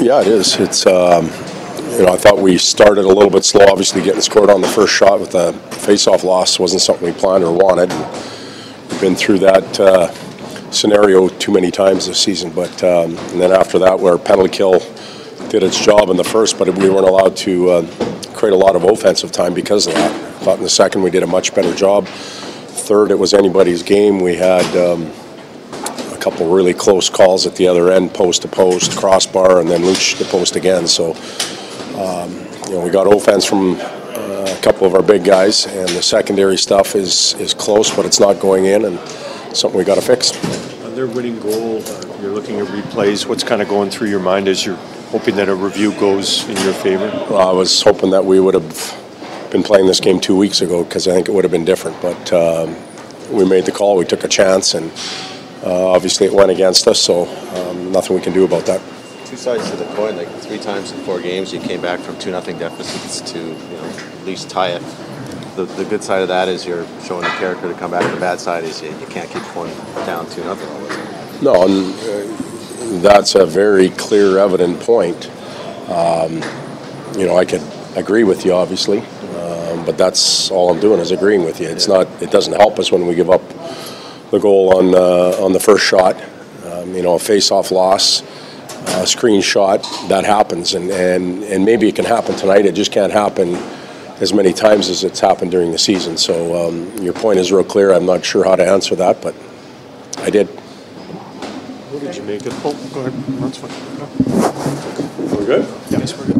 Yeah, it is. It's um, you know I thought we started a little bit slow. Obviously, getting scored on the first shot with a face-off loss wasn't something we planned or wanted. We've been through that uh, scenario too many times this season. But um, and then after that, where penalty kill did its job in the first, but we weren't allowed to uh, create a lot of offensive time because of that. I thought in the second we did a much better job. Third, it was anybody's game. We had. Um, couple really close calls at the other end, post to post, crossbar, and then reach the post again. So, um, you know, we got offense from uh, a couple of our big guys, and the secondary stuff is is close, but it's not going in, and something we got to fix. On their winning goal, uh, you're looking at replays. What's kind of going through your mind as you're hoping that a review goes in your favor? Well, I was hoping that we would have been playing this game two weeks ago because I think it would have been different, but. Um, we made the call. We took a chance, and uh, obviously it went against us. So um, nothing we can do about that. Two sides to the coin. Like three times in four games, you came back from two nothing deficits to you know at least tie it. The, the good side of that is you're showing the character to come back. The bad side is you, you can't keep going down two nothing all the time. No, and uh, that's a very clear, evident point. Um, you know, I could agree with you, obviously, um, but that's all I'm doing is agreeing with you. It's not. It doesn't help us when we give up the goal on uh, on the first shot. Um, you know, a face-off loss, a screen shot that happens, and, and and maybe it can happen tonight. It just can't happen as many times as it's happened during the season. So um, your point is real clear. I'm not sure how to answer that, but I did. What did you make it? Oh, go ahead. That's fine. We're good. Yes, we're good.